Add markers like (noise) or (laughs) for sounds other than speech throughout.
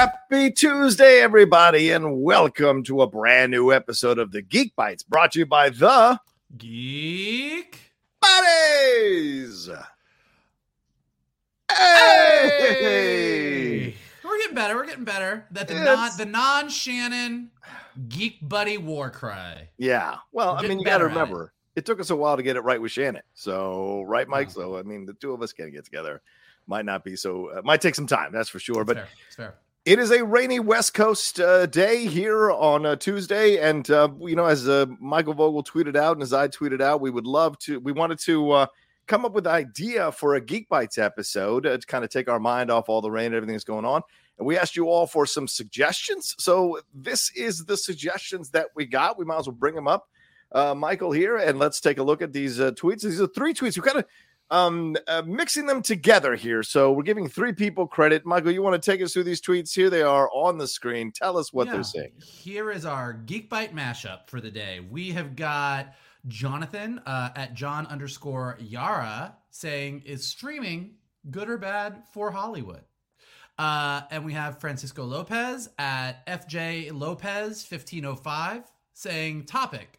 Happy Tuesday, everybody, and welcome to a brand new episode of the Geek Bytes brought to you by the Geek Buddies. Hey! Hey! We're getting better. We're getting better. That the non the non Shannon Geek Buddy war cry. Yeah. Well, I mean, you got to at it. remember, it. took us a while to get it right with Shannon. So, right, Mike? Yeah. So, I mean, the two of us getting get together might not be so, uh, might take some time, that's for sure. It's But fair. It's fair. It is a rainy West Coast uh, day here on uh, Tuesday, and uh, you know, as uh, Michael Vogel tweeted out and as I tweeted out, we would love to. We wanted to uh, come up with an idea for a Geek Bytes episode uh, to kind of take our mind off all the rain and everything that's going on. And we asked you all for some suggestions. So this is the suggestions that we got. We might as well bring them up, Michael here, and let's take a look at these tweets. These are three tweets. We kind of um uh, mixing them together here so we're giving three people credit michael you want to take us through these tweets here they are on the screen tell us what Yeah. they're saying Here is our Geek Byte mashup for the day. We have got Jonathan uh, at John underscore Yara saying, "Is streaming good or bad for Hollywood?" Uh, and we have Francisco Lopez at FJ Lopez fifteen oh five saying, "Topic: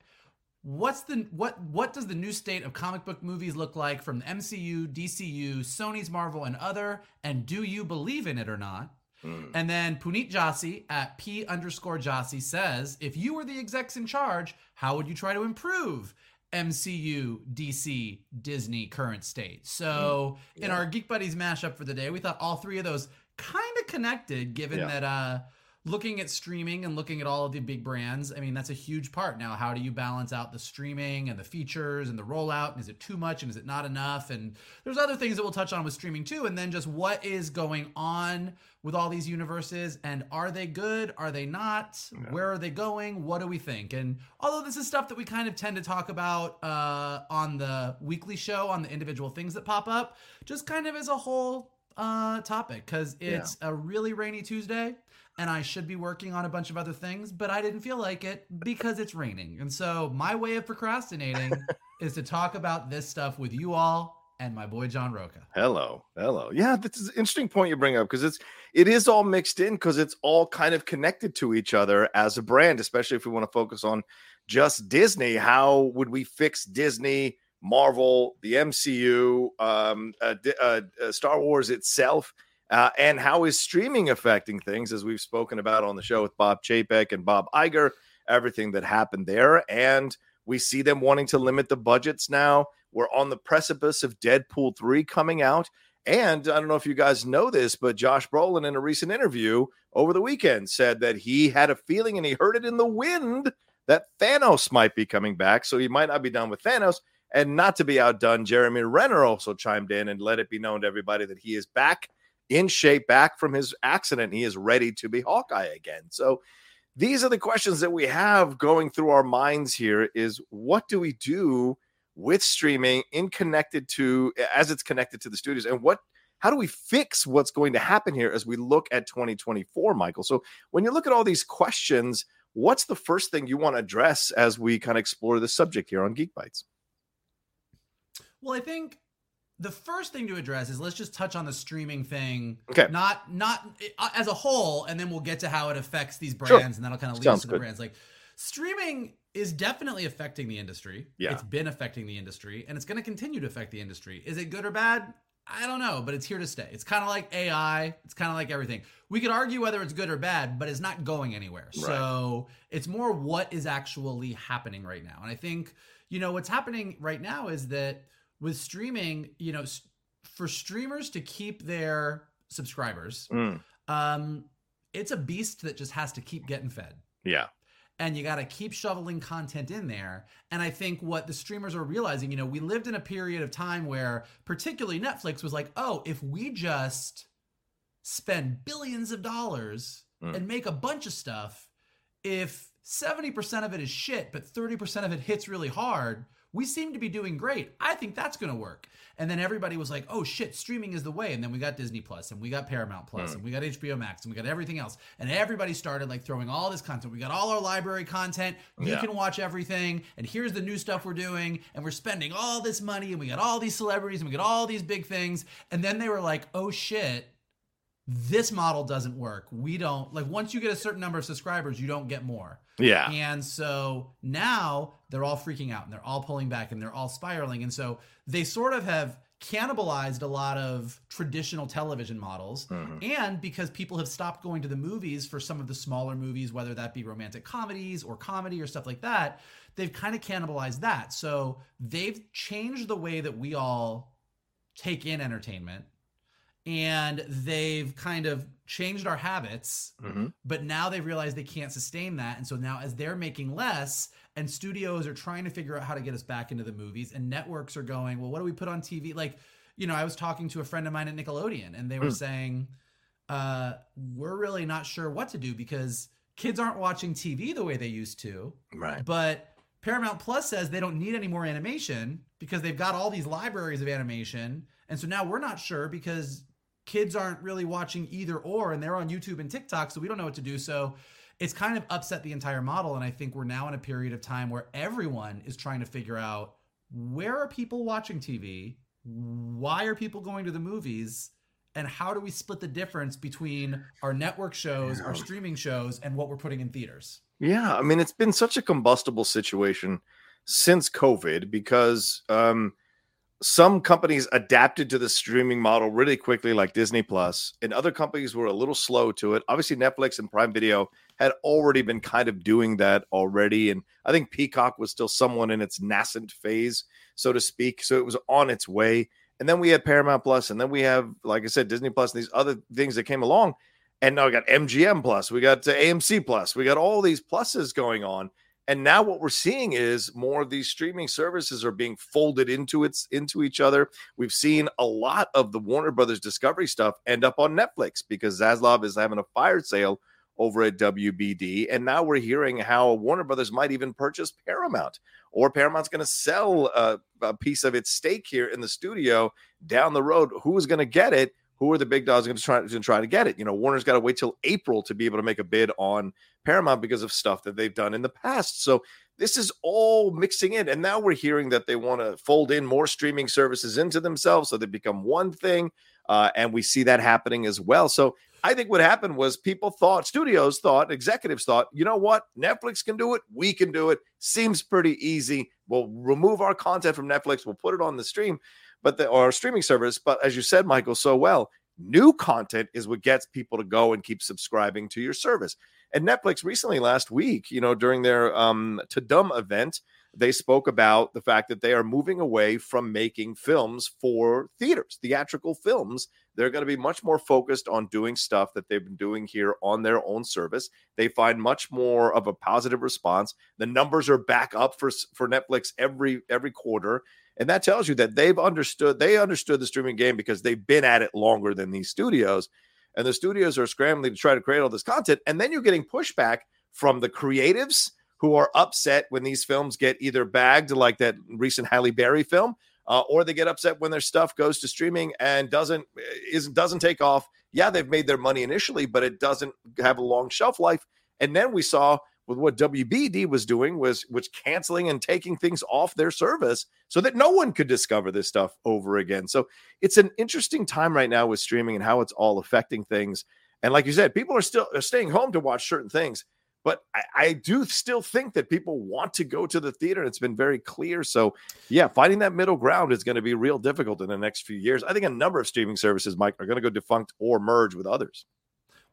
What's the what what does the new state of comic book movies look like from the MCU, DCU, Sony's Marvel, and other? And do you believe in it or not?" Hmm. And then Puneet Jassi at P underscore Jassi says, if you were the execs in charge, how would you try to improve MCU, DC, Disney current state? So in Yeah. our Geek Buddies mashup for the day, we thought all three of those kind of connected, given Yeah. that uh looking at streaming and looking at all of the big brands, I mean, that's a huge part. Now, how do you balance out the streaming and the features and the rollout? And is it too much and is it not enough? And there's other things that we'll touch on with streaming too. And then just what is going on with all these universes and are they good? Are they not? Where are they going? What do we think? And although this is stuff that we kind of tend to talk about uh, on the weekly show, on the individual things that pop up, just kind of as a whole uh, topic because it's a really rainy Tuesday and I should be working on a bunch of other things, but I didn't feel like it because it's raining. And so my way of procrastinating (laughs) is to talk about this stuff with you all and my boy John Rocha. hello hello yeah this is an interesting point you bring up because it's it is all mixed in because it's all kind of connected to each other as a brand especially if we want to focus on just disney how would we fix disney marvel the mcu um uh, uh, uh, star wars itself uh, and how is streaming affecting things as we've spoken about on the show with bob chapek and bob Iger, everything that happened there. And we see them wanting to limit the budgets now. We're on the precipice of deadpool 3 coming out. And i don't know if you guys know this but josh brolin in a recent interview over the weekend said that he had a feeling and he heard it in the wind that thanos might be coming back. So he might not be done with thanos. And not to be outdone jeremy renner also chimed in and let it be known to everybody that he is back in shape, back from his accident. He is ready to be Hawkeye again. So these are the questions that we have going through our minds here is what do we do with streaming in connected to as it's connected to the studios and what how do we fix what's going to happen here as we look at 2024 michael so when you look at all these questions what's the first thing you want to address as we kind of explore the subject here on geek bytes Well, I think the first thing to address is let's just touch on the streaming thing. Okay. Not not uh, as a whole, and then we'll get to how it affects these Sure. brands, and that'll kind of lead Sounds us to the brands. Like streaming is definitely affecting the industry. Yeah. It's been affecting the industry and it's going to continue to affect the industry. Is it good or bad? I don't know, but it's here to stay. It's kind of like AI. It's kind of like everything. We could argue whether it's good or bad, but it's not going anywhere. Right. So it's more what is actually happening right now. And I think, you know, what's happening right now is that with streaming, you know, for streamers to keep their subscribers, Mm, um, it's a beast that just has to keep getting fed yeah. and you got to keep shoveling content in there. And I think what the streamers are realizing, you know, we lived in a period of time where, particularly Netflix, was like, oh, if we just spend billions of dollars Mm. and make a bunch of stuff, if 70% of it is shit, but 30% of it hits really hard, we seem to be doing great. I think that's going to work. And then everybody was like, oh shit, streaming is the way. And then we got Disney Plus and we got Paramount Plus Mm. and we got HBO Max and we got everything else. And everybody started like throwing all this content. We got all our library content. You Yeah. can watch everything. And here's the new stuff we're doing. And we're spending all this money and we got all these celebrities and we got all these big things. And then they were like, oh shit, this model doesn't work. We don't like once you get a certain number of subscribers, you don't get more. Yeah. And so now they're all freaking out and they're all pulling back and they're all spiraling. And so they sort of have cannibalized a lot of traditional television models. Mhm. And because people have stopped going to the movies for some of the smaller movies, whether that be romantic comedies or comedy or stuff like that, they've kind of cannibalized that. So they've changed the way that we all take in entertainment and they've kind of changed our habits Mhm. but now they've realized they can't sustain that and so now as they're making less and studios are trying to figure out how to get us back into the movies and networks are going well what do we put on tv like you know i was talking to a friend of mine at nickelodeon and they were Hmm. saying uh we're really not sure what to do because kids aren't watching tv the way they used to Right. but Paramount Plus says they don't need any more animation because they've got all these libraries of animation. And so now we're not sure because kids aren't really watching either or and they're on YouTube and TikTok, so we don't know what to do. So it's kind of upset the entire model. And I think we're now in a period of time where everyone is trying to figure out where are people watching TV? Why are people going to the movies? And how do we split the difference between our network shows, our streaming shows, and what we're putting in theaters? Yeah, I mean it's been such a combustible situation since COVID because um, some companies adapted to the streaming model really quickly, like Disney Plus, and other companies were a little slow to it. Obviously, Netflix and Prime Video had already been kind of doing that already, and I think Peacock was still somewhat in its nascent phase, so to speak. So it was on its way. And then we had Paramount Plus, and then we have, like I said, Disney Plus, and these other things that came along. And now we got MGM Plus, we got uh, AMC Plus, we got all these pluses going on. And now what we're seeing is more of these streaming services are being folded into its into each other. We've seen a lot of the Warner Brothers Discovery stuff end up on Netflix because Zaslav is having a fire sale over at WBD. And now we're hearing how Warner Brothers might even purchase Paramount, or Paramount's going to sell a, a piece of its stake here in the studio down the road. Who's going to get it? Who are the big dogs going to try to try to get it? You know, Warner's got to wait till April to be able to make a bid on Paramount because of stuff that they've done in the past. So this is all mixing in, and now we're hearing that they want to fold in more streaming services into themselves, so they become one thing. Uh, and we see that happening as well. So I think what happened was people thought, studios thought, executives thought, you know what? Netflix can do it. We can do it. Seems pretty easy. We'll remove our content from Netflix. We'll put it on the stream, but the or streaming service. But as you said, Michael, so well, new content is what gets people to go and keep subscribing to your service. And Netflix recently, last week, you know, during their um, Tudum event, they spoke about the fact that they are moving away from making films for theaters, theatrical films. They're going to be much more focused on doing stuff that they've been doing here on their own service. They find much more of a positive response. The numbers are back up for for Netflix every every quarter, and that tells you that they've understood they understood the streaming game because they've been at it longer than these studios. And the studios are scrambling to try to create all this content, and then you're getting pushback from the creatives who are upset when these films get either bagged, like that recent Halle Berry film, uh, or they get upset when their stuff goes to streaming and doesn't is doesn't take off. Yeah, they've made their money initially, but it doesn't have a long shelf life. And then we saw with what WBD was doing was was canceling and taking things off their service so that no one could discover this stuff over again. So it's an interesting time right now with streaming and how it's all affecting things. And like you said, people are still are staying home to watch certain things but I, I, do still think that people want to go to the theater. And It's been very clear. So, yeah, finding that middle ground is going to be real difficult in the next few years. I think a number of streaming services, Mike, are going to go defunct or merge with others.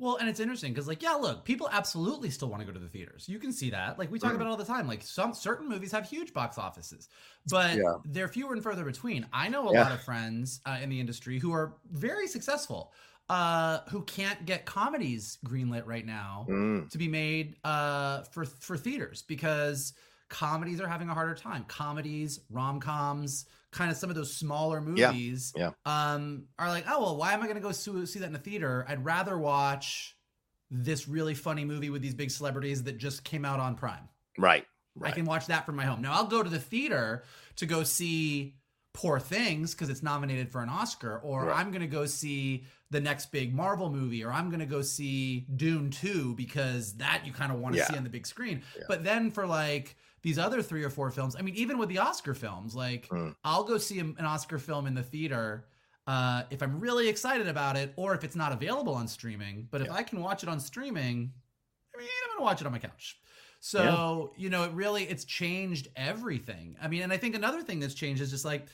Well, and it's interesting because, like, yeah, look, people absolutely still want to go to the theaters. You can see that. Like, we talk mm. about all the time. Like, some certain movies have huge box offices, but yeah. they're fewer and further between. I know a yeah. lot of friends uh, in the industry who are very successful, uh, who can't get comedies greenlit right now mm. to be made uh, for for theaters because comedies are having a harder time. Comedies, rom coms, kind of some of those smaller movies, yeah, yeah. Um, are like, oh well, why am I going to go see, see that in the theater? I'd rather watch this really funny movie with these big celebrities that just came out on Prime. Right. Right. I can watch that from my home. Now I'll go to the theater to go see Poor Things because it's nominated for an Oscar, or right. I'm going to go see the next big Marvel movie, or I'm going to go see Dune 2 because that you kind of want to yeah. see on the big screen. Yeah. But then for like these other three or four films, I mean, even with the Oscar films, like mm. I'll go see an Oscar film in the theater. Uh, if I'm really excited about it, or if it's not available on streaming, but if. I can watch it on streaming, I mean, I'm gonna watch it on my couch. So you know, it really it's changed everything. I mean, and I think another thing that's changed is just like,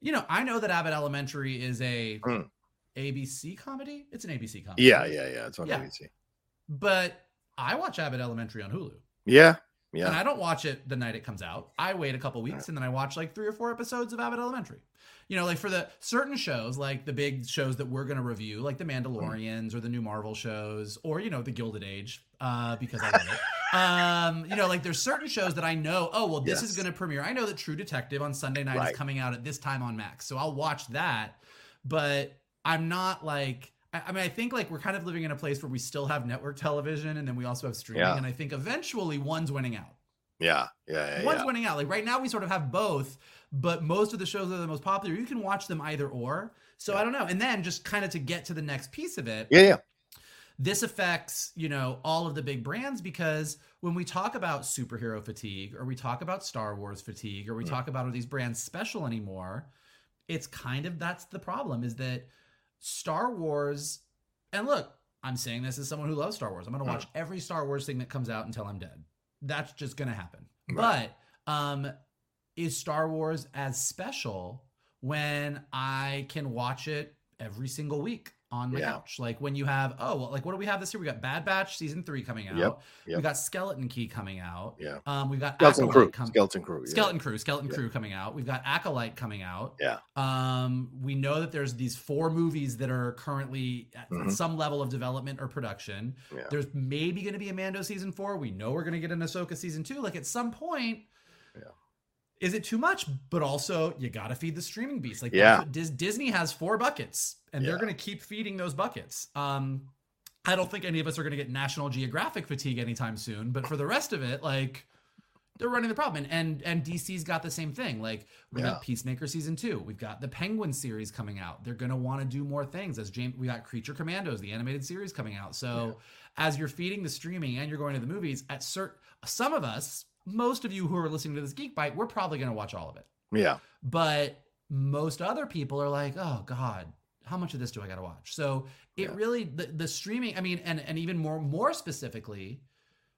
you know, I know that Abbott Elementary is a mm. ABC comedy. It's an ABC comedy. Yeah, yeah, yeah. It's on yeah. ABC. But I watch Abbott Elementary on Hulu. Yeah. Yeah. And I don't watch it the night it comes out. I wait a couple weeks and then I watch like three or four episodes of Abbott Elementary. You know, like for the certain shows, like the big shows that we're going to review, like the Mandalorians or the new Marvel shows, or, you know, the Gilded Age, uh, because I love it. (laughs) um, you know, like there's certain shows that I know, oh, well, this yes. is going to premiere. I know that True Detective on Sunday night right. is coming out at this time on Max. So I'll watch that. But I'm not like I mean, I think like we're kind of living in a place where we still have network television and then we also have streaming. Yeah. And I think eventually one's winning out. Yeah. Yeah. yeah one's yeah. winning out. Like right now we sort of have both, but most of the shows that are the most popular, you can watch them either or. So I don't know. And then just kind of to get to the next piece of it. Yeah. Yeah. This affects, you know, all of the big brands because when we talk about superhero fatigue or we talk about Star Wars fatigue or we mm. talk about are these brands special anymore, it's kind of that's the problem is that Star Wars, and look, I'm saying this as someone who loves Star Wars. I'm going to watch every Star Wars thing that comes out until I'm dead. That's just going to happen. Right. But um, is Star Wars as special when I can watch it every single week? On my yeah. couch. Like when you have, oh, well, like what do we have this year? We got Bad Batch season three coming out. Yep. yep. We got Skeleton Key coming out. Yeah. Um, we've got Skeleton Crew. Com- Skeleton Crew. Yeah. Skeleton Crew. Skeleton yeah. Crew coming out. We've got Acolyte coming out. Yeah. Um, we know that there's these four movies that are currently at mm-hmm. some level of development or production. Yeah. There's maybe going to be a Mando season four. We know we're going to get an Ahsoka season two. Like at some point. Yeah is it too much? But also, you got to feed the streaming beast. Like, yeah, Disney has four buckets, and yeah. they're going to keep feeding those buckets. Um, I don't think any of us are going to get National Geographic fatigue anytime soon. But for the rest of it, like, they're running the problem, and and, and DC's got the same thing. Like, we yeah. got Peacemaker season two. We've got the Penguin series coming out. They're going to want to do more things. As James, we got Creature Commandos, the animated series coming out. So, yeah. as you're feeding the streaming and you're going to the movies, at certain some of us most of you who are listening to this Geek Byte, we're probably going to watch all of it. Yeah. But most other people are like, oh God, how much of this do I got to watch? So it yeah. really the, the streaming. I mean, and and even more more specifically,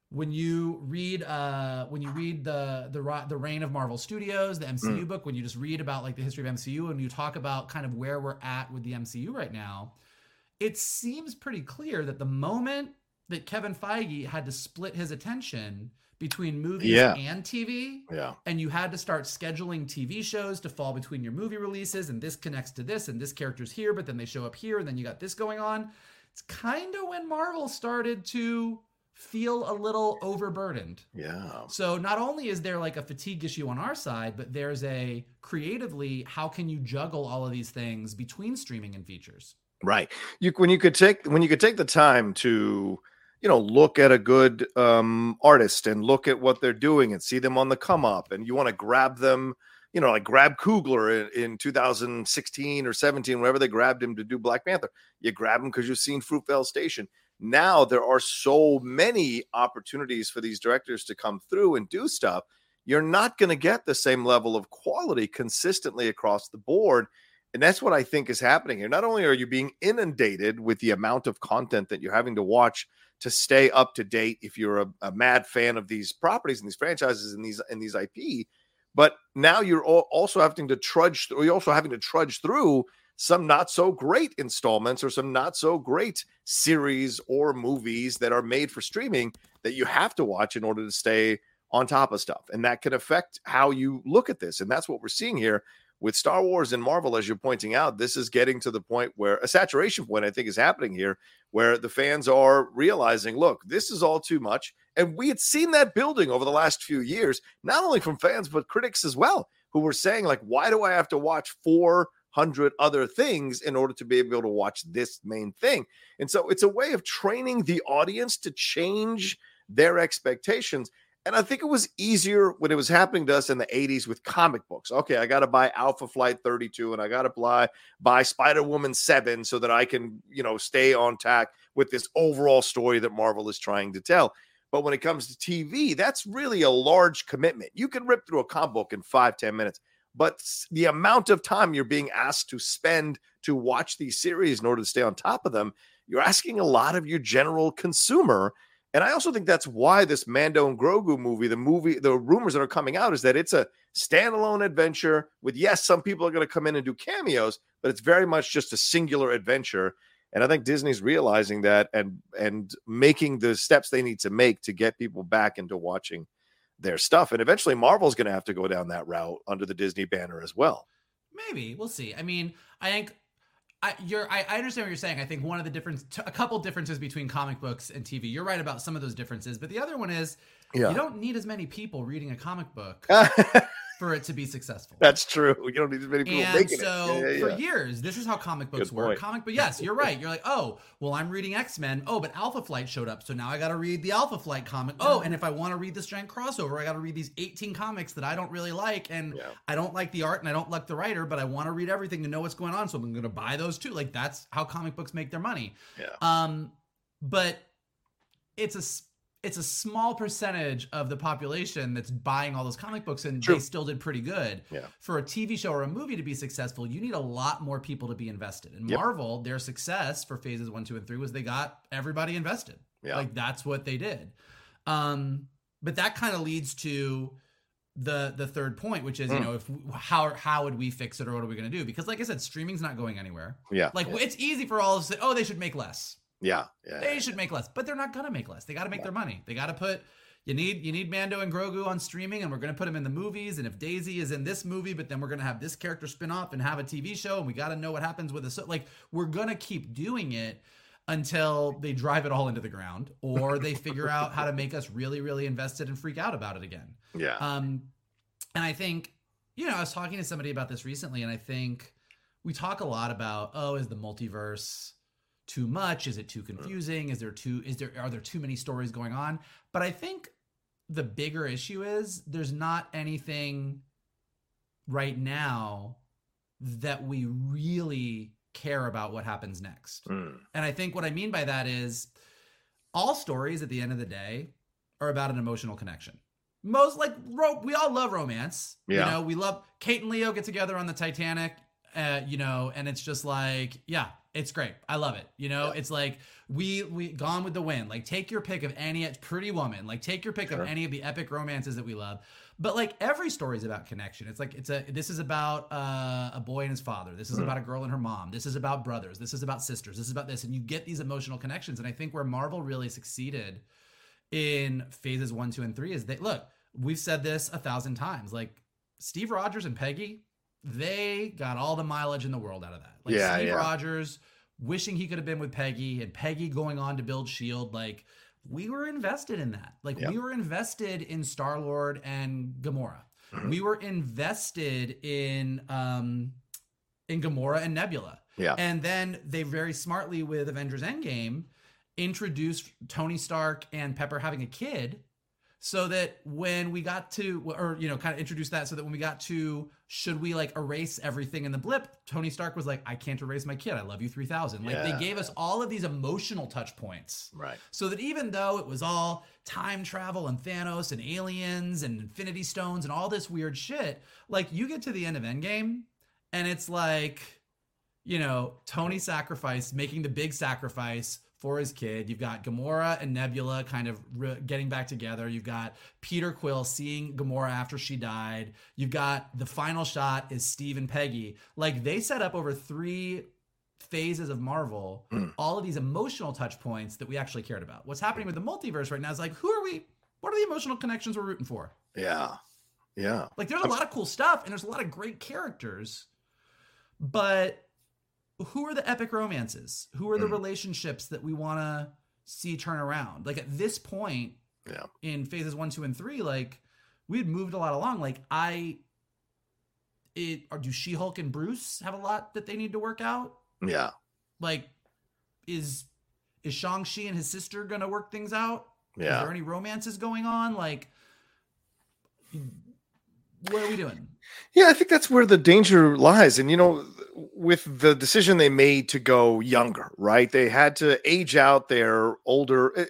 when you read uh when you read the the the reign of Marvel Studios, the MCU mm. book, when you just read about like the history of MCU and you talk about kind of where we're at with the MCU right now, it seems pretty clear that the moment that Kevin Feige had to split his attention between movies yeah. and TV. Yeah. And you had to start scheduling TV shows to fall between your movie releases, and this connects to this, and this character's here, but then they show up here, and then you got this going on. It's kind of when Marvel started to feel a little overburdened. Yeah. So not only is there like a fatigue issue on our side, but there's a creatively, how can you juggle all of these things between streaming and features? Right. You when you could take when you could take the time to you know look at a good um, artist and look at what they're doing and see them on the come up and you want to grab them you know like grab Coogler in, in 2016 or 17 whenever they grabbed him to do Black Panther you grab him because you've seen Fruitvale Station. Now there are so many opportunities for these directors to come through and do stuff you're not going to get the same level of quality consistently across the board And that's what I think is happening here. Not only are you being inundated with the amount of content that you're having to watch to stay up to date if you're a, a mad fan of these properties and these franchises and these and these IP, but now you're also having to trudge through, you're also having to trudge through some not so great installments or some not so great series or movies that are made for streaming that you have to watch in order to stay on top of stuff. And that can affect how you look at this. And that's what we're seeing here with Star Wars and Marvel, as you're pointing out, this is getting to the point where a saturation point, I think, is happening here, where the fans are realizing, look, this is all too much. And we had seen that building over the last few years, not only from fans, but critics as well, who were saying, like, why do I have to watch 400 other things in order to be able to watch this main thing? And so it's a way of training the audience to change their expectations. And I think it was easier when it was happening to us in the 80s with comic books. Okay, I got to buy Alpha Flight 32 and I got to buy, buy Spider Woman 7 so that I can, you know, stay on tack with this overall story that Marvel is trying to tell. But when it comes to TV, that's really a large commitment. You can rip through a comic book in five ten minutes, but the amount of time you're being asked to spend to watch these series in order to stay on top of them, you're asking a lot of your general consumer. And I also think that's why this Mando and Grogu movie, the movie, the rumors that are coming out is that it's a standalone adventure with, yes, some people are going to come in and do cameos, but it's very much just a singular adventure. And I think Disney's realizing that and and making the steps they need to make to get people back into watching their stuff. And eventually Marvel's going to have to go down that route under the Disney banner as well. Maybe we'll see. I mean, I think I, you're, I, I, understand what you're saying. I think one of the difference, a couple differences between comic books and TV. You're right about some of those differences, but the other one is yeah. you don't need as many people reading a comic book (laughs) for it to be successful. That's true. (laughs) You don't need as many people and making so it. Yeah, yeah, for years, this is how comic books work. Comic, but yes, you're right. You're like, oh, well, I'm reading X Men. Oh, but Alpha Flight showed up, so now I got to read the Alpha Flight comic. Oh, and if I want to read this giant crossover, I got to read these 18 comics that I don't really like, and I don't like the art and I don't like the writer, but I want to read everything to know what's going on, so I'm going to buy those too. Like that's how comic books make their money. Yeah. Um, but it's a it's a small percentage of the population that's buying all those comic books and True. they still did pretty good. Yeah. For a TV show or a movie to be successful, you need a lot more people to be invested. And yep. Marvel, their success for phases one, two, and three was they got everybody invested. Yeah. Like that's what they did. Um, but that kind of leads to the the third point, which is, mm. you know, if how how would we fix it or what are we gonna do? Because like I said, streaming's not going anywhere. Yeah. Like yeah. it's easy for all of us to say, oh, they should make less. Yeah, yeah. They should make less, but they're not gonna make less. They got to make yeah. their money. They got to put. You need you need Mando and Grogu on streaming, and we're gonna put them in the movies. And if Daisy is in this movie, but then we're gonna have this character spin off and have a TV show, and we got to know what happens with it. So like we're gonna keep doing it until they drive it all into the ground, or they figure (laughs) out how to make us really really invested and freak out about it again. Yeah. Um, and I think you know I was talking to somebody about this recently, and I think we talk a lot about oh is the multiverse too much? Is it too confusing? Is there too is there are there too many stories going on? But I think the bigger issue is there's not anything right now that we really care about what happens next. Mm. And I think what I mean by that is all stories at the end of the day are about an emotional connection. Most like ro- we all love romance. Yeah. You know, we love Kate and Leo get together on the Titanic, uh, you know, and it's just like, yeah, it's great. I love it. You know, yeah. it's like we we gone with the wind. Like take your pick of any Pretty Woman. Like take your pick sure. of any of the epic romances that we love. But like every story is about connection. It's like it's a this is about uh, a boy and his father. This is mm. about a girl and her mom. This is about brothers. This is about sisters. This is about this, and you get these emotional connections. And I think where Marvel really succeeded in phases one, two, and three is that look. We've said this a thousand times. Like Steve Rogers and Peggy, they got all the mileage in the world out of that. Like yeah, Steve yeah. Rogers wishing he could have been with Peggy and Peggy going on to build Shield like we were invested in that. Like yep. we were invested in Star-Lord and Gamora. Mm-hmm. We were invested in um in Gamora and Nebula. Yeah. And then they very smartly with Avengers Endgame introduced Tony Stark and Pepper having a kid so that when we got to or you know kind of introduce that so that when we got to should we like erase everything in the blip? Tony stark was like i can't erase my kid. I love you 3000 like yeah. they gave us all of these emotional touch points. Right. So that even though it was all time travel and thanos and aliens and infinity stones and all this weird shit like you get to the end of endgame and it's like you know, Tony sacrifice, making the big sacrifice for his kid. You've got Gamora and Nebula kind of re- getting back together. You've got Peter Quill seeing Gamora after she died. You've got the final shot is Steve and Peggy. Like they set up over three phases of Marvel Mm. all of these emotional touch points that we actually cared about. What's happening with the multiverse right now is like, who are we? What are the emotional connections we're rooting for? Yeah. Yeah. Like there's a lot of cool stuff and there's a lot of great characters, but who are the epic romances? Who are the Mm. relationships that we want to see turn around? Like at this point Yeah. in phases 1, 2 and 3, like we had moved a lot along. Like I it or do She-Hulk and Bruce have a lot that they need to work out? Yeah. Like is is Shang-Chi and his sister going to work things out? Is Yeah. there any romances going on? Like what are we doing? Yeah, I think that's where the danger lies. And you know, with the decision they made to go younger, right? They had to age out their older.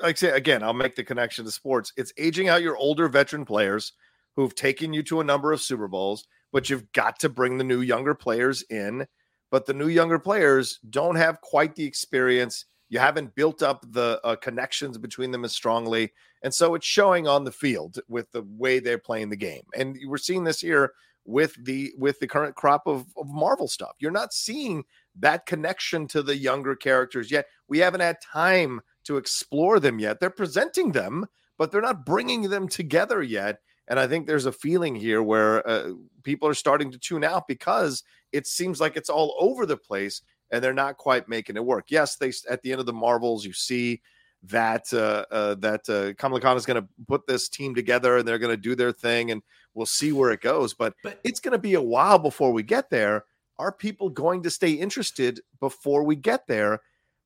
Like say again, I'll make the connection to sports. It's aging out your older veteran players who've taken you to a number of Super Bowls, but you've got to bring the new younger players in. But the new younger players don't have quite the experience. You haven't built up the uh, connections between them as strongly. And so it's showing on the field with the way they're playing the game. And we're seeing this here with the with the current crop of, of Marvel stuff. You're not seeing that connection to the younger characters yet. We haven't had time to explore them yet. They're presenting them, but they're not bringing them together yet. And I think there's a feeling here where uh, people are starting to tune out because it seems like it's all over the place and they're not quite making it work. Yes, they at the end of the Marvels, you see that uh, uh, that uh, Kamala Khan is going to put this team together and they're going to do their thing, and we'll see where it goes. But, But- it's going to be a while before we get there. Are people going to stay interested before we get there?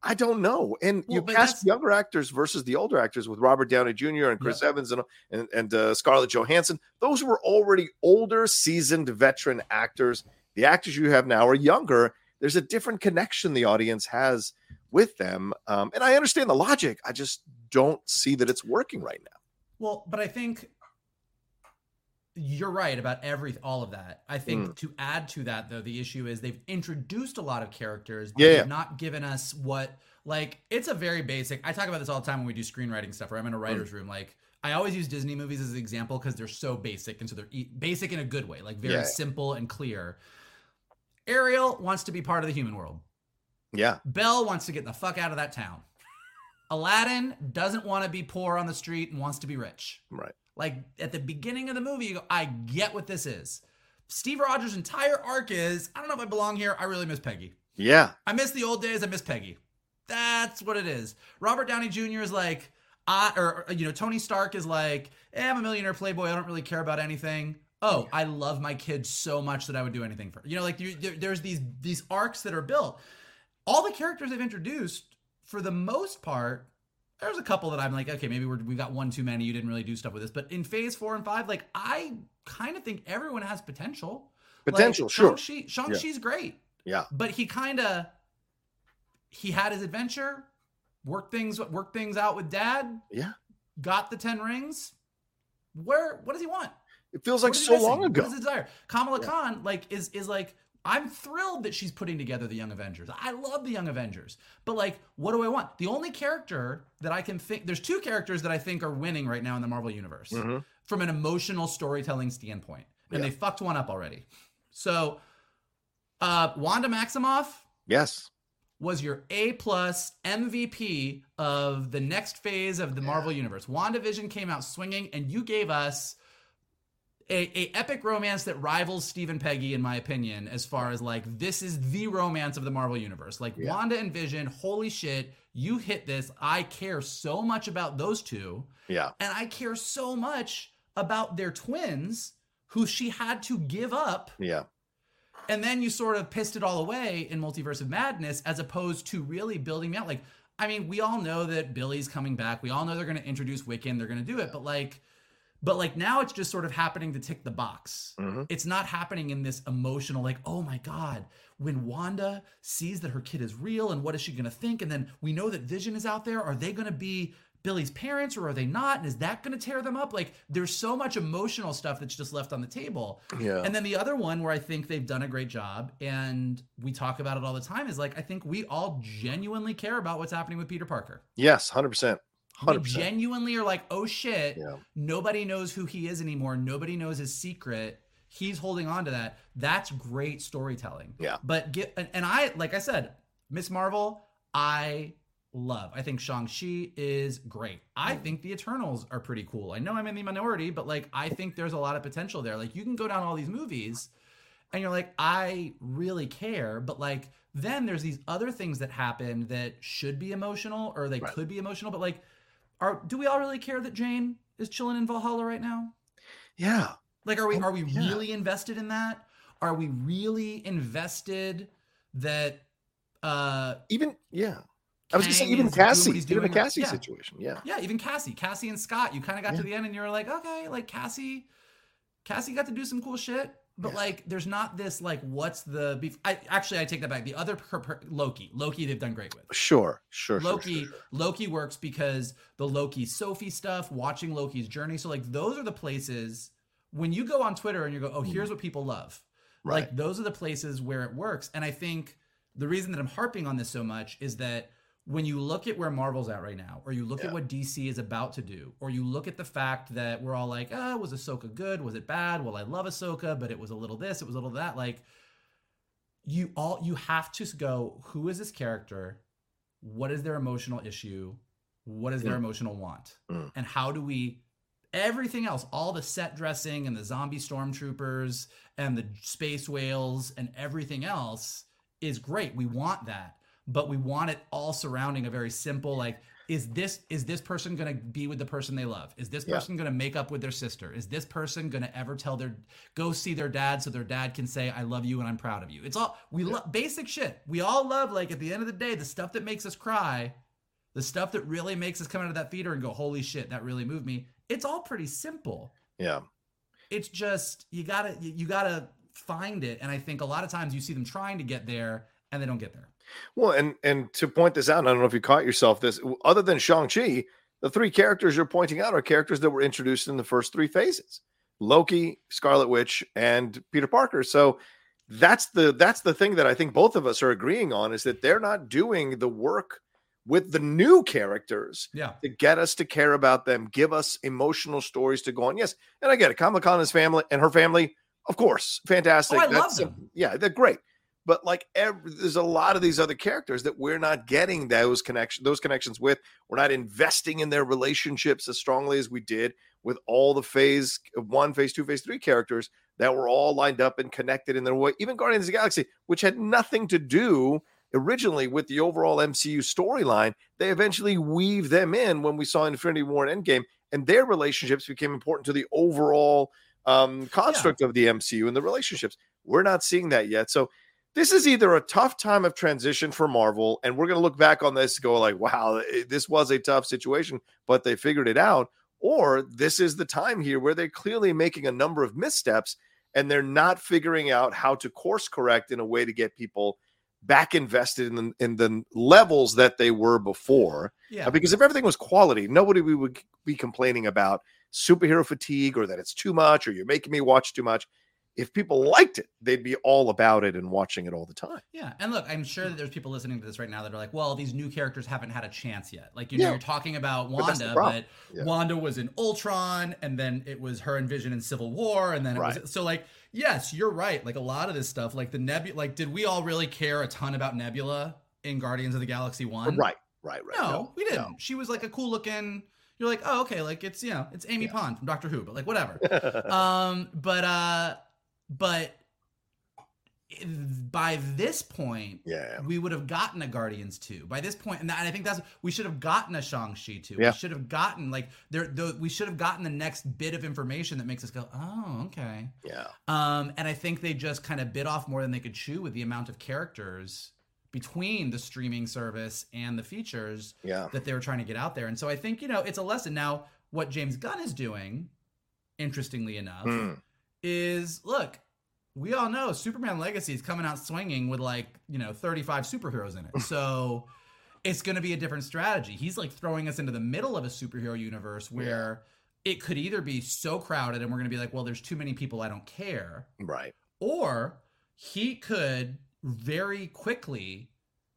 I don't know. And Well, you cast younger actors versus the older actors with Robert Downey Jr. and Chris Evans and and, and uh, Scarlett Johansson. Those were already older, seasoned veteran actors. The actors you have now are younger. There's a different connection the audience has with them, um, and I understand the logic. I just don't see that it's working right now. Well, but I think you're right about every all of that. I think Mm. to add to that though, the issue is they've introduced a lot of characters, but Yeah, they've yeah. not given us what like it's a very basic. I talk about this all the time when we do screenwriting stuff. Where I'm in a writer's Mm. room, like I always use Disney movies as an example because they're so basic and so they're e- basic in a good way, like very Yeah. simple and clear. Ariel wants to be part of the human world. Yeah, Belle wants to get the fuck out of that town. Aladdin doesn't want to be poor on the street and wants to be rich. right. Like at the beginning of the movie, you go, I get what this is. Steve Rogers' entire arc is, I don't know if I belong here. I really miss Peggy. Yeah, I miss the old days. I miss Peggy. That's what it is. Robert Downey Jr. is like, I, or, you know, Tony Stark is like, eh, I'm a millionaire playboy. I don't really care about anything. Oh, I love my kids so much that I would do anything for. You know, like you, there, there's these these arcs that are built. All the characters they've introduced, for the most part, there's a couple that I'm like, okay, maybe we're, we got one too many. You didn't really do stuff with this, but in Phase Four and Five, like I kind of think everyone has potential. Potential, like, sure. Shang-Chi, Shang-Chi's great yeah, but he kind of he had his adventure worked things worked things out with dad yeah. got the 10 rings where what does he want It feels like so missing? long ago. what is his desire kamala Yeah. khan like is is like i'm thrilled that she's putting together the young avengers i love the young avengers but like what do i want the only character that i can think there's two characters that i think are winning right now in the marvel universe Mhm. from an emotional storytelling standpoint and Yeah. they fucked one up already so uh wanda maximoff Yes, was your A plus MVP of the next phase of the Marvel universe. WandaVision came out swinging, and you gave us a, a epic romance that rivals Steve and Peggy, in my opinion, as far as like this is the romance of the Marvel universe. Like Yeah. Wanda and Vision, holy shit, you hit this. I care so much about those two, yeah, and I care so much about their twins, who she had to give up yeah, and then you sort of pissed it all away in Multiverse of Madness as opposed to really building me out. Like, I mean, we all know that Billy's coming back. We all know they're going to introduce Wiccan. They're going to do it. But like, but like now it's just sort of happening to tick the box. Mhm. It's not happening in this emotional, like, oh my God, when Wanda sees that her kid is real and what is she going to think? And then we know that Vision is out there. Are they going to be Billy's parents or are they not? And is that going to tear them up? Like there's so much emotional stuff that's just left on the table. Yeah. And then the other one where I think they've done a great job and we talk about it all the time is like I think we all genuinely care about what's happening with Peter Parker. Yes, hundred percent. We Hundred percent. genuinely are like, oh shit, Yeah. nobody knows who he is anymore. Nobody knows his secret. He's holding on to that. That's great storytelling. Yeah. But get and, and I like I said, Miss Marvel, I love. I think Shang-Chi is great. I mm. think the Eternals are pretty cool. I know I'm in the minority, but like I think there's a lot of potential there. Like you can go down all these movies and you're like, I really care, but like then there's these other things that happen that should be emotional or they Right. could be emotional, but like are do we all really care that Jane is chilling in Valhalla right now? Yeah. Like are we Oh, are we yeah. really invested in that? Are we really invested that uh Even yeah. I was gonna say even Cassie, even the right- Cassie yeah. situation. Yeah. yeah, even Cassie, Cassie and Scott, you kind of got Yeah. to the end and you're like, okay, like Cassie, Cassie got to do some cool shit, but Yeah. like, there's not this like, what's the beef? I actually I take that back. The other per, per, Loki, Loki, they've done great with. Sure. Sure. sure, Loki, sure, sure. Loki works because the Loki Sophie stuff, watching Loki's journey. So like, those are the places when you go on Twitter and you go, oh, here's mm. what people love. Right. Like those are the places where it works. And I think the reason that I'm harping on this so much is that when you look at where Marvel's at right now, or you look Yeah. at what DC is about to do, or you look at the fact that we're all like, ah, was Ahsoka good? Was it bad? Well, I love Ahsoka, but it was a little this, it was a little that. Like, you all you have to go, who is this character? What is their emotional issue? What is their Mm. emotional want? Mm. And how do we everything else, all the set dressing and the zombie stormtroopers and the space whales and everything else is great. We want that, but we want it all surrounding a very simple like is this is this person going to be with the person they love? Is this Yeah. person going to make up with their sister? Is this person going to ever tell their go see their dad so their dad can say I love you and I'm proud of you? It's all we love basic shit. We all love like at the end of the day the stuff that makes us cry, the stuff that really makes us come out of that theater and go holy shit that really moved me. It's all pretty simple Yeah. it's just you gotta you, you gotta find it and i think a lot of times you see them trying to get there and they don't get there Well, and and to point this out, I don't know if you caught yourself this. Other than Shang Chi, the three characters you're pointing out are characters that were introduced in the first three phases: Loki, Scarlet Witch, and Peter Parker. So that's the that's the thing that I think both of us are agreeing on is that they're not doing the work with the new characters yeah to get us to care about them, give us emotional stories to go on. Yes, and I get it. Kamala Khan and his family and her family, of course, oh, fantastic. Oh, I love them. Yeah, they're great. But like every, there's a lot of these other characters that we're not getting those connection those connections with. We're not investing in their relationships as strongly as we did with all the phase one, phase two, phase three characters that were all lined up and connected in their way. Even Guardians of the Galaxy, which had nothing to do originally with the overall MCU storyline, they eventually weave them in when we saw Infinity War and Endgame, and their relationships became important to the overall um, construct of the MCU and the relationships. We're not seeing that yet. So this is either a tough time of transition for Marvel, and we're going to look back on this and go like, "Wow, this was a tough situation, but they figured it out," or this is the time here where they're clearly making a number of missteps and they're not figuring out how to course correct in a way to get people back invested in the, in the levels that they were before. yeah Uh, Because if everything was quality, nobody would be complaining about superhero fatigue or that it's too much or you're making me watch too much. If people liked it, they'd be all about it and watching it all the time. yeah and look i'm sure that there's people listening to this right now that are like well these new characters haven't had a chance yet like you know Yeah. you're talking about But wanda problem. but Yeah. wanda was in ultron and then it was her and vision in civil war and then it Right. was so like yes you're right like a lot of this stuff like the nebula like did we all really care a ton about nebula in guardians of the galaxy one Right, right, right. No, we didn't. no. She was like a cool looking. You're like, oh, okay, like it's you know, it's Amy Yeah. Pond from Doctor Who, but like whatever. (laughs) um, but uh, but by this point, yeah. we would have gotten a Guardians 2. By this point, and I think that's we should have gotten a Shang-Chi 2. Yeah. We should have gotten like there the, we should have gotten the next bit of information that makes us go, "Oh, okay." Yeah. Um and I think they just kind of bit off more than they could chew with the amount of characters between the streaming service and the features Yeah. that they were trying to get out there. And so I think, you know, it's a lesson now what James Gunn is doing, interestingly enough, Mm. Is look, we all know Superman Legacy is coming out swinging with like, you know, 35 superheroes in it. So (laughs) it's going to be a different strategy. He's like throwing us into the middle of a superhero universe where it could either be so crowded and we're going to be like, well, there's too many people, I don't care. Right. Or he could very quickly,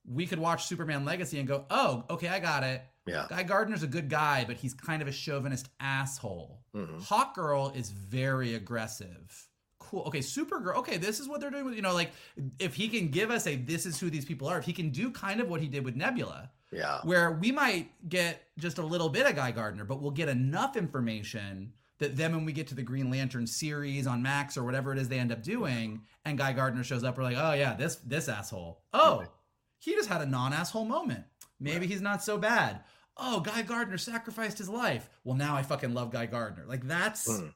we could watch Superman Legacy and go, oh, okay, I got it. Yeah. Guy Gardner's a good guy, but he's kind of a chauvinist asshole. Mhm. Hawkgirl is very aggressive. Cool. Okay, Supergirl. Okay, this is what they're doing with you know, like if he can give us a this is who these people are, if he can do kind of what he did with Nebula, Yeah. where we might get just a little bit of Guy Gardner, but we'll get enough information that then when we get to the Green Lantern series on Max or whatever it is they end up doing, and Guy Gardner shows up, we're like, oh yeah, this this asshole. Oh, he just had a non-asshole moment. Maybe he's not so bad. Oh, Guy Gardner sacrificed his life. Well, now I fucking love Guy Gardner. Like that's Mm.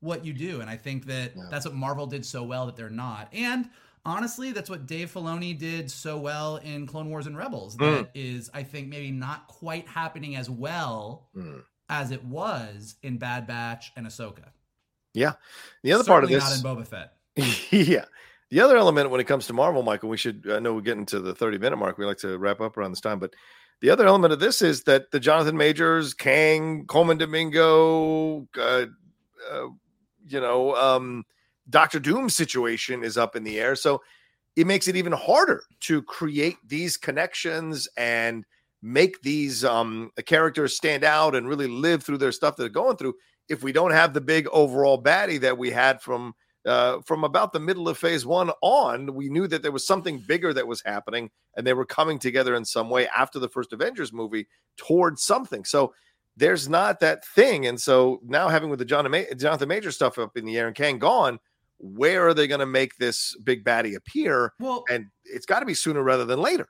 what you do, and I think that Yeah. that's what Marvel did so well that they're not. And honestly, that's what Dave Filoni did so well in Clone Wars and Rebels. That is, I think, maybe not quite happening as well Mm. as it was in Bad Batch and Ahsoka. Yeah. The other part of Certainly this, not in Boba Fett. (laughs) yeah. The other element when it comes to Marvel, Michael, we should, I know we're getting to the 30 minute mark. We like to wrap up around this time, but the other element of this is that the Jonathan Majors, Kang, Colman Domingo, uh, uh, you know, um, Doctor Doom situation is up in the air. So it makes it even harder to create these connections and make these um, characters stand out and really live through their stuff that they're going through if we don't have the big overall baddie that we had from uh, from about the middle of phase one on, we knew that there was something bigger that was happening, and they were coming together in some way after the first Avengers movie towards something. So there's not that thing, and so now having with the John Ma- Jonathan Major stuff up in the air and Kang gone, where are they going to make this big baddie appear? Well, And it's got to be sooner rather than later.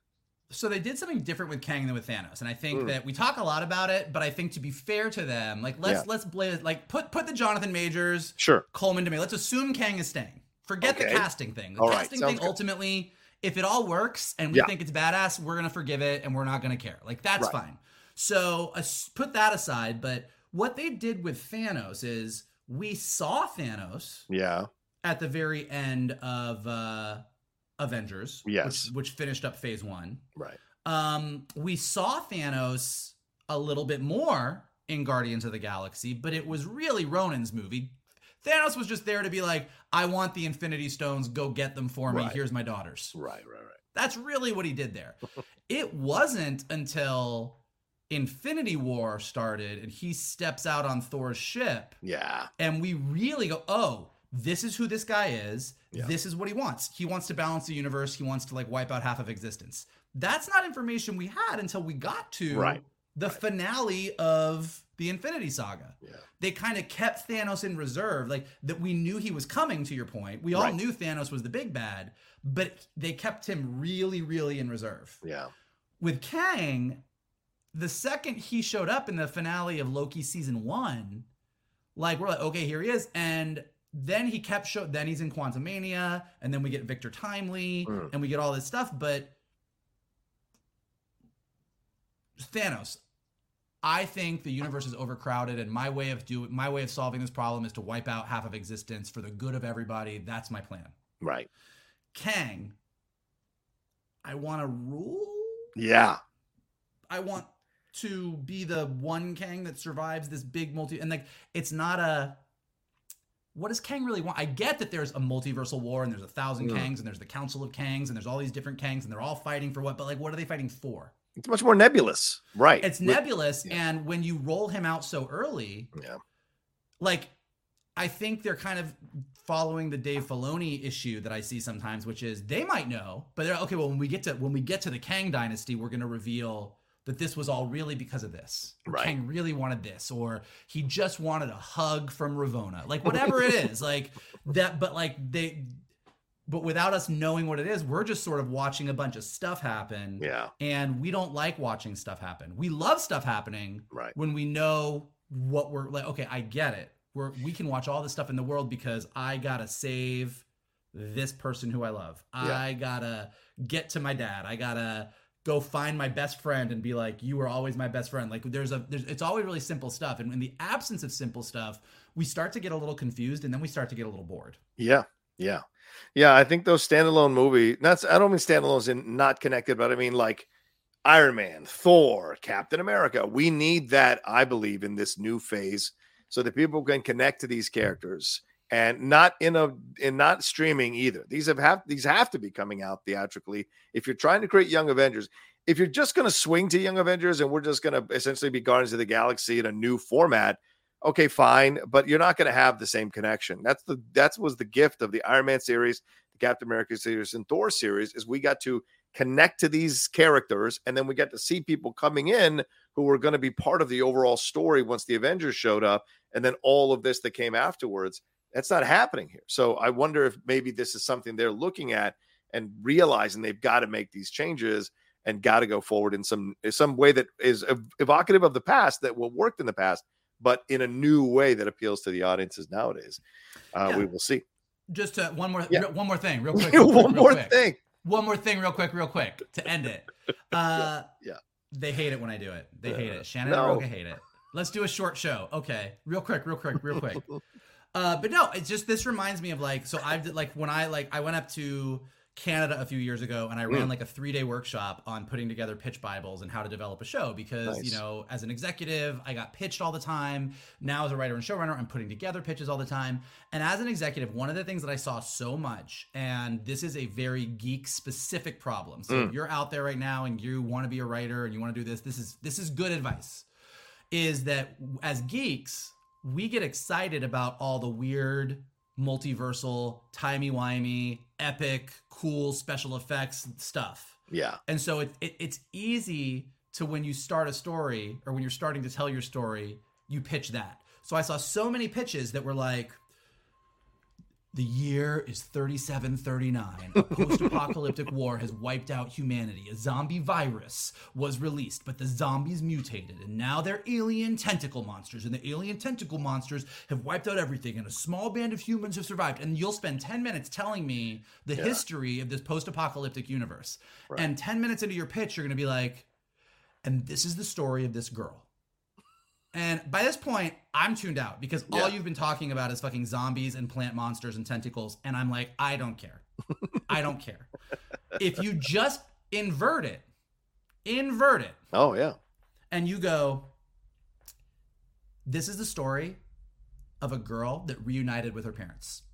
So they did something different with Kang than with Thanos, and I think Mm. that we talk a lot about it, but I think to be fair to them, like let's Yeah. let's like put put the Jonathan Majors, Sure. Colman Domingo. Let's assume Kang is staying. Forget the casting thing. The All right, casting sounds thing good. ultimately, if it all works and we Yeah. think it's badass, we're gonna forgive it and we're not gonna care. Like that's Right. fine. So uh, put that aside. But what they did with Thanos is we saw Thanos Yeah. at the very end of uh Avengers, Yes. which, which finished up Phase One. Right. Um, we saw Thanos a little bit more in Guardians of the Galaxy, but it was really Ronan's movie. Thanos was just there to be like, I want the Infinity Stones, go get them for me. Right. Here's my daughters. Right. Right. Right. That's really what he did there. (laughs) it wasn't until Infinity War started and he steps out on Thor's ship Yeah. and we really go, oh, this is who this guy is. Yeah. This is what he wants. He wants to balance the universe. He wants to like wipe out half of existence. That's not information we had until we got to Right. the finale of the Infinity Saga. Yeah. They kind of kept Thanos in reserve, like that we knew he was coming to your point. We all Right. knew Thanos was the big bad, but they kept him really, really in reserve Yeah. with Kang, the second he showed up in the finale of Loki season one, like we're like, okay, here he is, and then he kept show. Then he's in Quantumania, and then we get Victor Timely, Mm. and we get all this stuff. But Thanos, I think the universe is overcrowded, and my way of doing my way of solving this problem is to wipe out half of existence for the good of everybody. That's my plan. Right. Kang, I want to rule. Yeah. I want to be the one Kang that survives this big multi and like it's not a what does Kang really want? I get that there's a multiversal war and there's a thousand. Kangs and there's the Council of Kangs and there's all these different Kangs and they're all fighting for what, but like what are they fighting for? It's much more nebulous. Right. It's With- nebulous, yeah. and when you roll him out so early, Yeah. like I think they're kind of following the Dave Filoni issue that I see sometimes, which is they might know, but they're okay. Well, when we get to when we get to the Kang dynasty, we're going to reveal that this was all really because of this. Right. Kang really wanted this, or he just wanted a hug from Ravonna, like (laughs) whatever it is, like that. But like they, but without us knowing what it is, we're just sort of watching a bunch of stuff happen. Yeah. And we don't like watching stuff happen. We love stuff happening Right. when we know what we're like okay i get it we're we can watch all this stuff in the world because i gotta save this person who i love Yeah. i gotta get to my dad i gotta go find my best friend and be like you were always my best friend like there's a there's it's always really simple stuff and in the absence of simple stuff we start to get a little confused and then we start to get a little bored Yeah. Yeah. Yeah. I think those standalone movie, that's, I don't mean standalones in not connected, but I mean like, Iron Man, Thor, Captain America. We need that, I believe, in this new phase so that people can connect to these characters and not in a in not streaming either. These have, have these have to be coming out theatrically if you're trying to create young Avengers. If you're just going to swing to Young Avengers and we're just going to essentially be Guardians of the Galaxy in a new format, okay, fine, but you're not going to have the same connection. That's the that was the gift of the Iron Man series, the Captain America series, and Thor series is we got to connect to these characters and then we got to see people coming in who were going to be part of the overall story once the Avengers showed up and then all of this that came afterwards. That's not happening here. So I wonder if maybe this is something they're looking at and realizing they've got to make these changes and got to go forward in some some way that is evocative of the past that will worked in the past, but in a new way that appeals to the audiences nowadays. Uh, yeah. We will see. Just uh, one more, yeah. one more thing, real (laughs) quick. Real one real more quick. thing. One more thing, real quick, real quick, to end it. (laughs) Uh, yeah. They hate it when I do it. They hate it. Shannon no. and hate it. Let's do a short show. Okay, real quick, real quick, real quick. (laughs) uh, but no, it's just this reminds me of like so I've like when I like I went up to Canada a few years ago and I ran mm. like a three day workshop on putting together pitch Bibles and how to develop a show because, nice. you know, as an executive, I got pitched all the time. Now, as a writer and showrunner, I'm putting together pitches all the time. And as an executive, one of the things that I saw so much, and this is a very geek specific problem. So mm. if you're out there right now and you want to be a writer and you want to do this, this is this is good advice. Is that as geeks, we get excited about all the weird multiversal, timey-wimey, epic, cool special effects stuff. Yeah. And so it, it, it's easy to when you start a story or when you're starting to tell your story, you pitch that. So I saw so many pitches that were like, the year is 3739. A post apocalyptic war has wiped out humanity. A zombie virus was released, but the zombies mutated, and now they're alien tentacle monsters. And the alien tentacle monsters have wiped out everything, and a small band of humans have survived. And you'll spend 10 minutes telling me the yeah. history of this post apocalyptic universe. Right. And 10 minutes into your pitch, you're going to be like, and this is the story of this girl. And by this point, I'm tuned out because yeah. all you've been talking about is fucking zombies and plant monsters and tentacles. And I'm like, I don't care. (laughs) I don't care. If you just invert it, invert it. Oh, yeah. And you go, this is the story of a girl that reunited with her parents.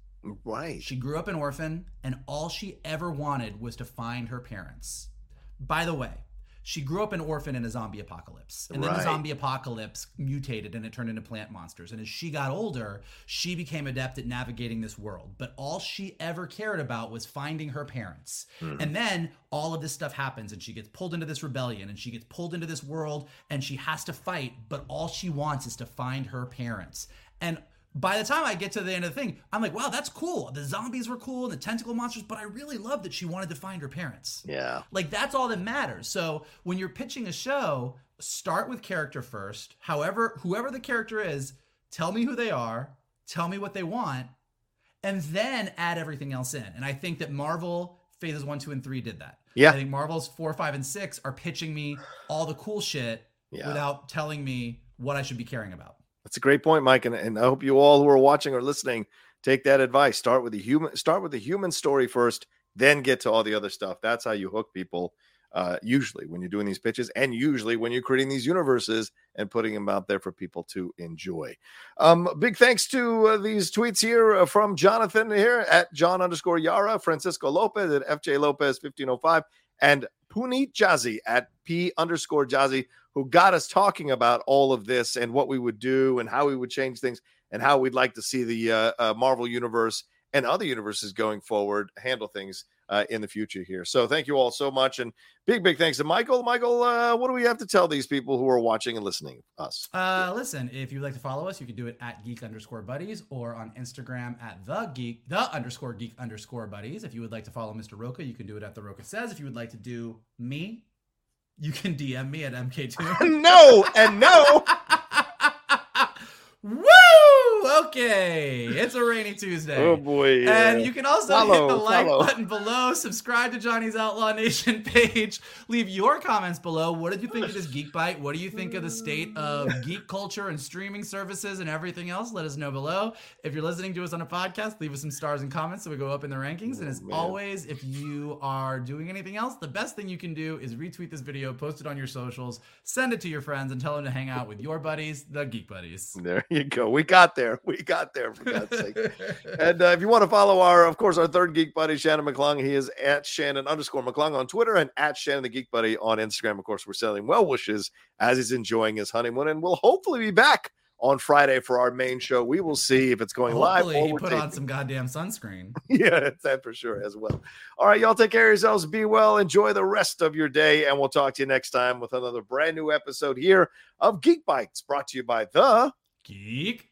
Right. She grew up an orphan, and all she ever wanted was to find her parents. By the way, she grew up an orphan in a zombie apocalypse. And then right. the zombie apocalypse mutated and it turned into plant monsters. And as she got older, she became adept at navigating this world. But all she ever cared about was finding her parents. Mm. And then all of this stuff happens and she gets pulled into this rebellion and she gets pulled into this world and she has to fight. But all she wants is to find her parents. And by the time I get to the end of the thing, I'm like, wow, that's cool. The zombies were cool and the tentacle monsters, but I really love that she wanted to find her parents. Yeah. Like that's all that matters. So when you're pitching a show, start with character first. However, whoever the character is, tell me who they are, tell me what they want, and then add everything else in. And I think that Marvel phases one, two, and three did that. Yeah. I think Marvel's four, five, and six are pitching me all the cool shit yeah. without telling me what I should be caring about. That's a great point, Mike, and, and I hope you all who are watching or listening take that advice. Start with the human. Start with the human story first, then get to all the other stuff. That's how you hook people. Uh, usually, when you're doing these pitches, and usually when you're creating these universes and putting them out there for people to enjoy. Um, big thanks to uh, these tweets here uh, from Jonathan here at John underscore Yara, Francisco Lopez at FJ Lopez 1505, and Puneet Jazzy at P underscore Jazzy who got us talking about all of this and what we would do and how we would change things and how we'd like to see the uh, uh, Marvel universe and other universes going forward handle things uh, in the future here. So thank you all so much, and big big thanks to Michael. Michael, uh, what do we have to tell these people who are watching and listening us? Uh, listen, if you'd like to follow us, you can do it at geek underscore buddies or on Instagram at the geek the underscore geek underscore buddies. If you would like to follow Mr. Rocha, you can do it at the Rocha says. If you would like to do me, you can DM me at MK2. (laughs) no, and no. (laughs) Woo! Okay, it's a rainy Tuesday. Oh boy! yeah. And you can also hit the like follow. button below, subscribe to Johnny's Outlaw Nation (laughs) page, leave your comments below. What did you think of this Geek Byte? What do you think of the state of geek culture and streaming services and everything else? Let us know below. If you're listening to us on a podcast, leave us some stars and comments so we go up in the rankings. And oh, as man. always, if you are doing anything else, the best thing you can do is retweet this video, post it on your socials, send it to your friends, and tell them to hang out with your buddies, the Geek Buddies. There you go. We got there. We got there for God's sake. And uh, if you want to follow our, of course, our third geek buddy, Shannon McClung, he is at Shannon underscore McClung on Twitter and at Shannon the Geek Buddy on Instagram. Of course, we're sending well wishes as he's enjoying his honeymoon, and we'll hopefully be back on Friday for our main show. We will see if it's going live Hopefully, or he put on some goddamn sunscreen. (laughs) yeah, that for sure as well. All right, y'all take care of yourselves. Be well. Enjoy the rest of your day, and we'll talk to you next time with another brand new episode here of Geek Bytes, brought to you by the Geek.